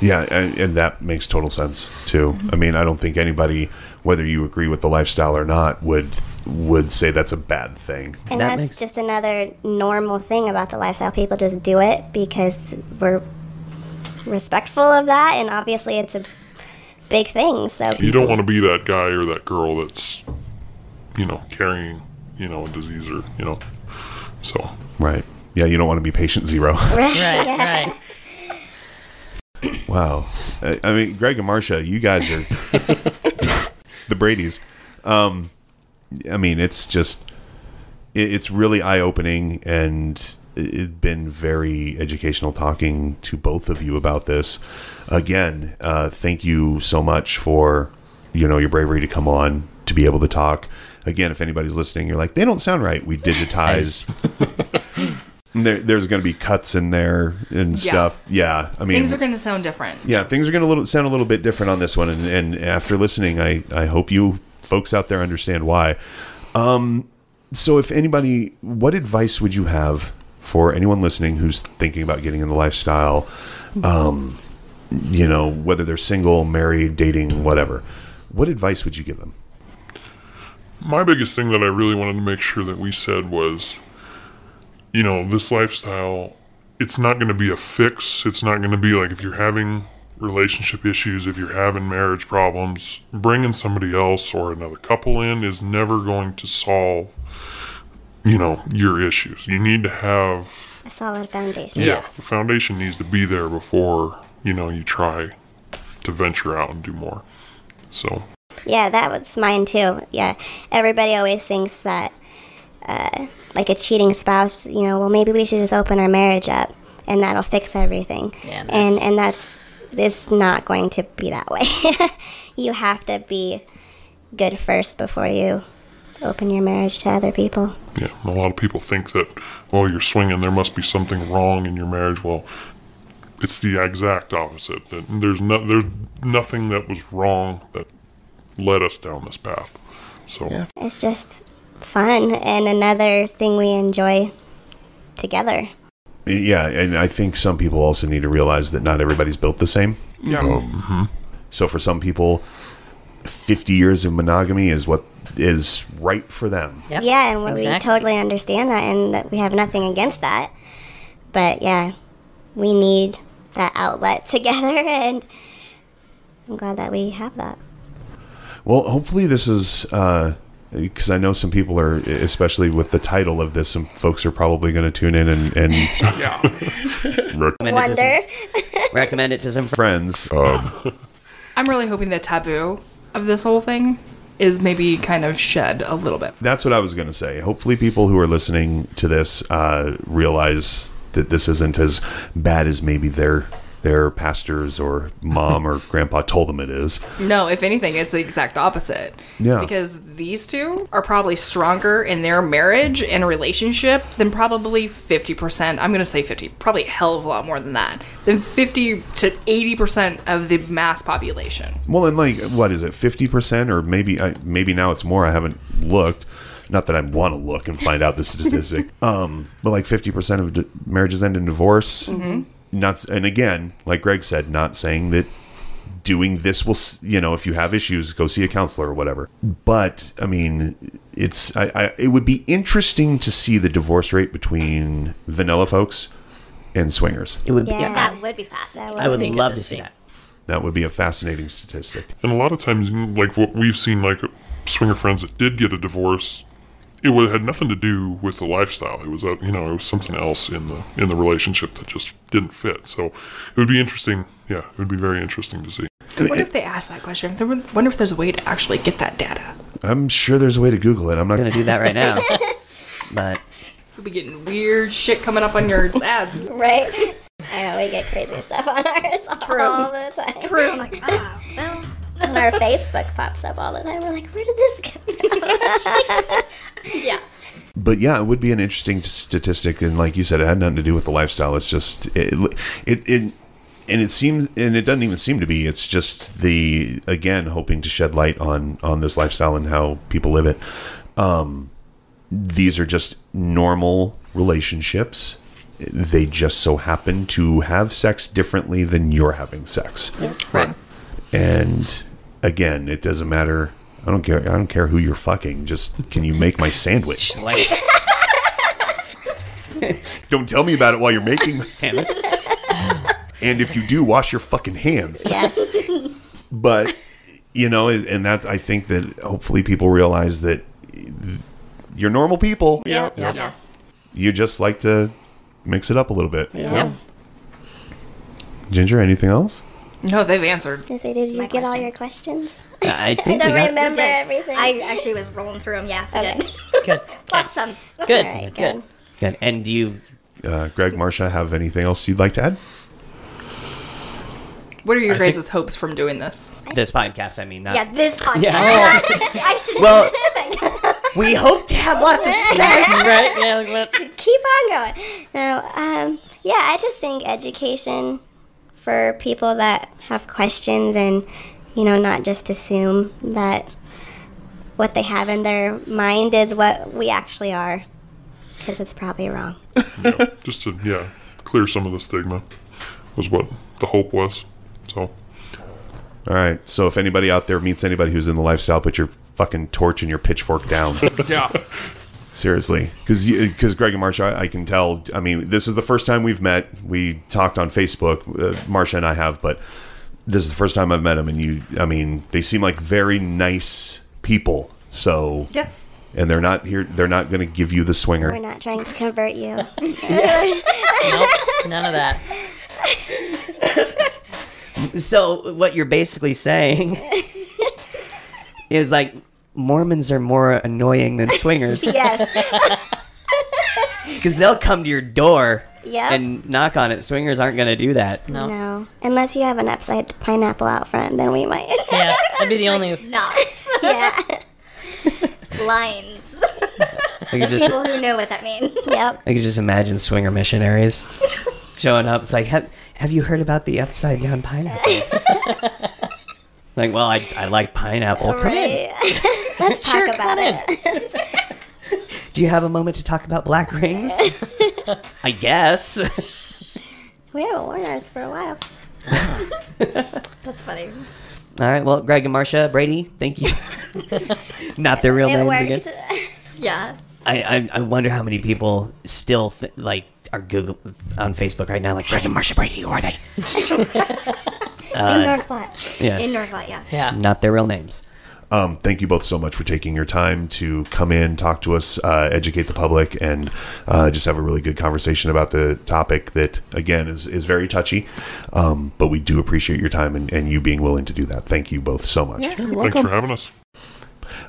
Yeah, and, and that makes total sense too. Mm-hmm. I mean, I don't think anybody, whether you agree with the lifestyle or not, would would say that's a bad thing. and That that's makes- just another normal thing about the lifestyle. People just do it because we're respectful of that, and obviously it's a big thing. So You don't want to be that guy or that girl that's, you know, carrying, you know, a disease or you know, so Right. Yeah, you don't want to be patient zero. (laughs) (laughs) right, Right, wow. I, I mean, Greg and Marcia, you guys are (laughs) the Brady's. Um, I mean, it's just, it, it's really eye opening and it- it's been very educational talking to both of you about this. Again, uh, thank you so much for, you know, your bravery to come on to be able to talk. Again, if anybody's listening, you're like, they don't sound right. We digitized. (laughs) there, there's going to be cuts in there and Yeah. stuff. Yeah. I mean, Things are going to sound different. yeah, things are going to sound a little bit different on this one, and, and after listening, I, I hope you folks out there understand why. Um, so, if anybody, what advice would you have for anyone listening who's thinking about getting in the lifestyle? Um, you know, whether they're single, married, dating, whatever. What advice would you give them? My biggest thing that I really wanted to make sure that we said was, you know, this lifestyle, it's not going to be a fix. It's not going to be like if you're having relationship issues, if you're having marriage problems, bringing somebody else or another couple in is never going to solve, you know, your issues. You need to have a solid foundation. yeah, the foundation needs to be there before, you know, you try to venture out and do more. So, Yeah, that was mine too. Yeah, everybody always thinks that, uh, like a cheating spouse, you know, well maybe we should just open our marriage up and that'll fix everything. Yeah, and that's- and that's it's not going to be that way. (laughs) you have to be good first before you open your marriage to other people. Yeah, a lot of people think that, well, you're swinging, there must be something wrong in your marriage. Well, it's the exact opposite. That There's no, there's nothing that was wrong that led us down this path. So, Yeah. It's just fun and another thing we enjoy together. Yeah, and I think some people also need to realize that not everybody's built the same. Yeah. Um, mm-hmm. So for some people, 50 years of monogamy is what is right for them. Yep. Yeah, and we totally understand that, and that we have nothing against that. But yeah, we need that outlet (laughs) together, and I'm glad that we have that. Well, hopefully this is because I know some people are, especially with the title of this, some folks are probably going to tune in and, and Yeah. rec- (laughs) Recommend it to some- recommend it to some friends. friends. (laughs) I'm really hoping the taboo of this whole thing is maybe kind of shed a little bit. That's what I was going to say. Hopefully, people who are listening to this uh, realize that this isn't as bad as maybe their their pastors or mom or grandpa told them it is. No, if anything, it's the exact opposite. Yeah. Because these two are probably stronger in their marriage and relationship than probably 50%. I'm going to say 50, probably a hell of a lot more than that. Than 50 to 80% of the mass population. Well, and like, what is it, fifty percent, or maybe I, maybe now it's more. I haven't looked. Not that I want to look and find out the statistic. (laughs) um, but like fifty percent of d- marriages end in divorce. Not, and again, like Greg said, not saying that doing this will you know if you have issues go see a counselor or whatever but i mean it's I, I it would be interesting to see the divorce rate between vanilla folks and swingers It would. Yeah. Yeah. That would be fascinating. I would Be good love to see that. that would be a fascinating statistic And a lot of times, like what we've seen, like swinger friends that did get a divorce, it would, had nothing to do with the lifestyle. It was a, you know, it was something else in the in the relationship that just didn't fit. So it would be interesting. Yeah, it would be very interesting to see. What if they ask that question? I wonder if there's a way to actually get that data. i'm sure there's a way to google it i'm not gonna do that right now. (laughs) But You'll be getting weird shit coming up on your ads. (laughs) Right? I know we get crazy stuff on ours all the time. True. I'm like, ah, well, And our Facebook pops up all the time. We're like, where did this come from? (laughs) yeah. but yeah, it would be an interesting statistic, and like you said, it had nothing to do with the lifestyle. It's just it, it, it and it seems, and it doesn't even seem to be. It's just the again hoping to shed light on on this lifestyle and how people live it. Um, these are just normal relationships. They just so happen to have sex differently than you're having sex. Right. And again, it doesn't matter. I don't care. I don't care who you're fucking. Just can you make my sandwich? (laughs) like, (laughs) Don't tell me about it while you're making my sandwich. And if you do, wash your fucking hands. yes. But you know, and that's I think that hopefully people realize that you're normal people. Yeah. Yeah. You just like to mix it up a little bit. Yep. Ginger, anything else? No, they've answered. I say, did you My get all your questions. questions? I (laughs) I think we don't got. remember We did. everything. I actually was rolling through them. Yeah, we Okay. did. (laughs) Good. Plus some. Good. All right, good. good. Good. And do you? Uh, Greg, Marcia, have anything else you'd like to add? What are your I think- guys' hopes from doing this? This podcast, I mean, not. Yeah, this (laughs) podcast. Yeah. I should have Well- We hope to have lots of sex. right? Yeah. like what- Keep on going. No, um, yeah, I just think education for people that have questions and, you know, not just assume that what they have in their mind is what we actually are. Because it's probably wrong. (laughs) Yeah, just to yeah clear some of the stigma was what the hope was. So All right. So if anybody out there meets anybody who's in the lifestyle, put your fucking torch and your pitchfork down. (laughs) yeah, Seriously, because because Greg and Marcia, I, I can tell. I mean, this is the first time we've met. We talked on Facebook. Uh, Marcia and I have, but this is the first time I've met them. And you, I mean, they seem like very nice people. So Yes. and they're not here. They're not going to give you the swinger. We're not trying to convert you. Nope. None of that. (laughs) So what you're basically saying is like Mormons are more annoying than swingers (laughs) yes. (laughs) because they'll come to your door Yep. and knock on it. Swingers aren't going to do that. No. No. Unless you have an upside pineapple out front, then we might. Yeah. That'd be the (laughs) only. Nice. yeah. Lines. I could just People who know what that means. Yep. I could just imagine swinger missionaries showing up. It's like, have, have you heard about the upside down pineapple? Like, well, I, I like pineapple. Come in. (laughs) Let's Sure, talk about it. (laughs) Do you have a moment to talk about black rings? (laughs) I guess. We haven't worn ours for a while. That's funny. All right. Well, Greg and Marcia, Brady, thank you. Not their real It names worked. again. Yeah. I, I I wonder how many people still th- like are Google on Facebook right now, like Greg and Marcia Brady. Who are they? In North Platte. Yeah, In North Platte, yeah. Yeah. not their real names. Um, thank you both so much for taking your time to come in, talk to us, uh, educate the public, and uh, just have a really good conversation about the topic that, again, is, is very touchy. Um, but we do appreciate your time and, and you being willing to do that. Thank you both so much. thanks for having us.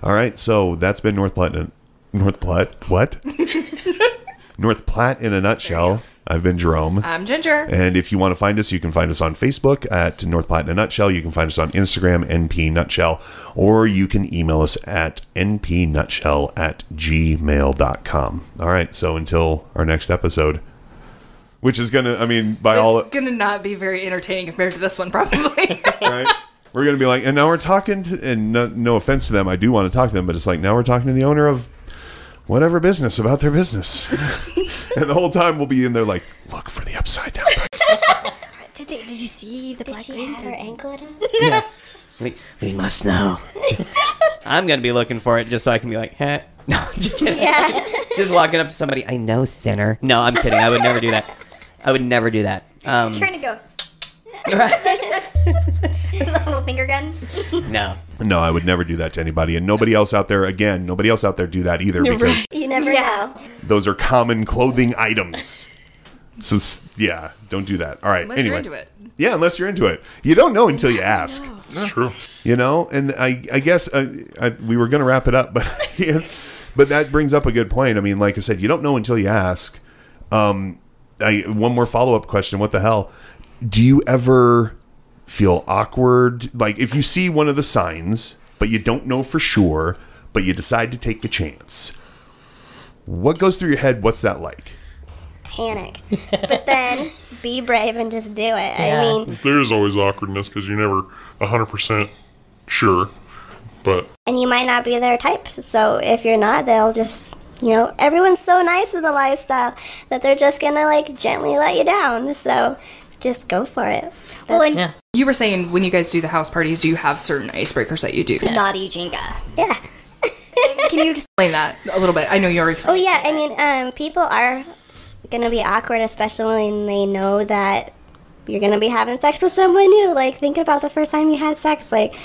All right, so that's been North Platte. North Platte? What? (laughs) North Platte in a nutshell. I've been Jerome. I'm Ginger. And if you want to find us, you can find us on Facebook at North Platte in a Nutshell. You can find us on Instagram, NP Nutshell, or you can email us at npnutshell at gmail.com. All right, so until our next episode, which is going to, I mean, by all, It's gonna not be very entertaining compared to this one, probably. (laughs) right? We're going to be like, and now we're talking to, and no, no offense to them, I do want to talk to them, but it's like now we're talking to the owner of whatever business about their business. (laughs) and the whole time we'll be in there like, look for the upside down. (laughs) Did they? Did you see the Did black she lady? have her anklet on? (laughs) Yeah. We, we must know. I'm gonna be looking for it just so I can be like, heh. No, I'm just kidding. Yeah. just walking up to somebody, I know, sinner. No, I'm kidding. I would never do that. I would never do that. Um, Trying to go. right? Little finger guns. (laughs) no. No, I would never do that to anybody, and nobody else out there. Again, nobody else out there do that either because You never Yeah. know. those are common clothing items. So s- yeah, don't do that. All right. Unless anyway, you're into it. yeah, unless you're into it, you don't know until you ask. It's true. You know, and I, I guess uh, I, we were going to wrap it up, but (laughs) yeah, but that brings up a good point. I mean, like I said, you don't know until you ask. Um, I one more follow up question. What the hell? Do you ever feel awkward? Like if you see one of the signs, but you don't know for sure, but you decide to take the chance. What goes through your head? What's that like? Panic. but then be brave and just do it. I mean, There is always awkwardness because you're never 100% sure. But and you might not be their type. So if you're not, they'll just, you know, everyone's so nice in the lifestyle that they're just gonna like gently let you down. So just go for it. Well, That's- and Yeah. You were saying when you guys do the house parties, do you have certain icebreakers that you do? naughty Jenga. yeah. (laughs) Can you explain? Explain that a little bit. I know you're Oh excited. yeah, I mean, um, people are gonna be awkward, especially when they know that you're gonna be having sex with someone new. Like, think about the first time you had sex. Like,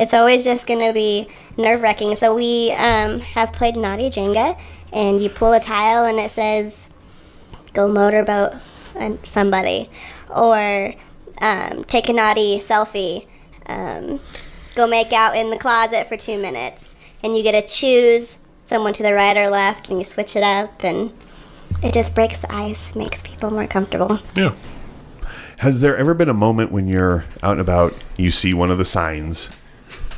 it's always just gonna be nerve wracking. So we um, have played Naughty Jenga, and you pull a tile, and it says, "Go motorboat and somebody," or um, "Take a naughty selfie." Um, go make out in the closet for two minutes, and you get to choose someone to the right or left, and you switch it up, and it just breaks the ice, makes people more comfortable. yeah, Has there ever been a moment when you're out and about, you see one of the signs,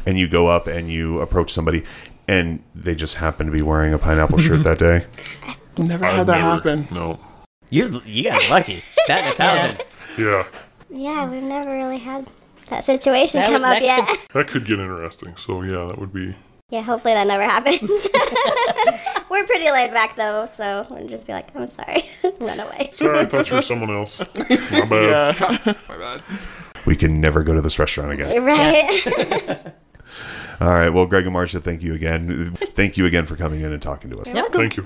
and you go up and you approach somebody, and they just happen to be wearing a pineapple shirt (laughs) that day? Never I've had that never- happen. No. You you got lucky. That and a thousand. Yeah. (laughs) Yeah, we've never really had that situation That come would- up that yet. could- (laughs) That could get interesting. So, yeah, that would be. yeah, hopefully that never happens. (laughs) (laughs) We're pretty laid back though, so we'll just be like, I'm sorry, run away. Sorry, I thought you were someone else. My bad. Yeah. My bad. We can never go to this restaurant again. Right? All right. Well, Greg and Marcia, thank you again. Thank you again for coming in and talking to us. Yep. Thank you.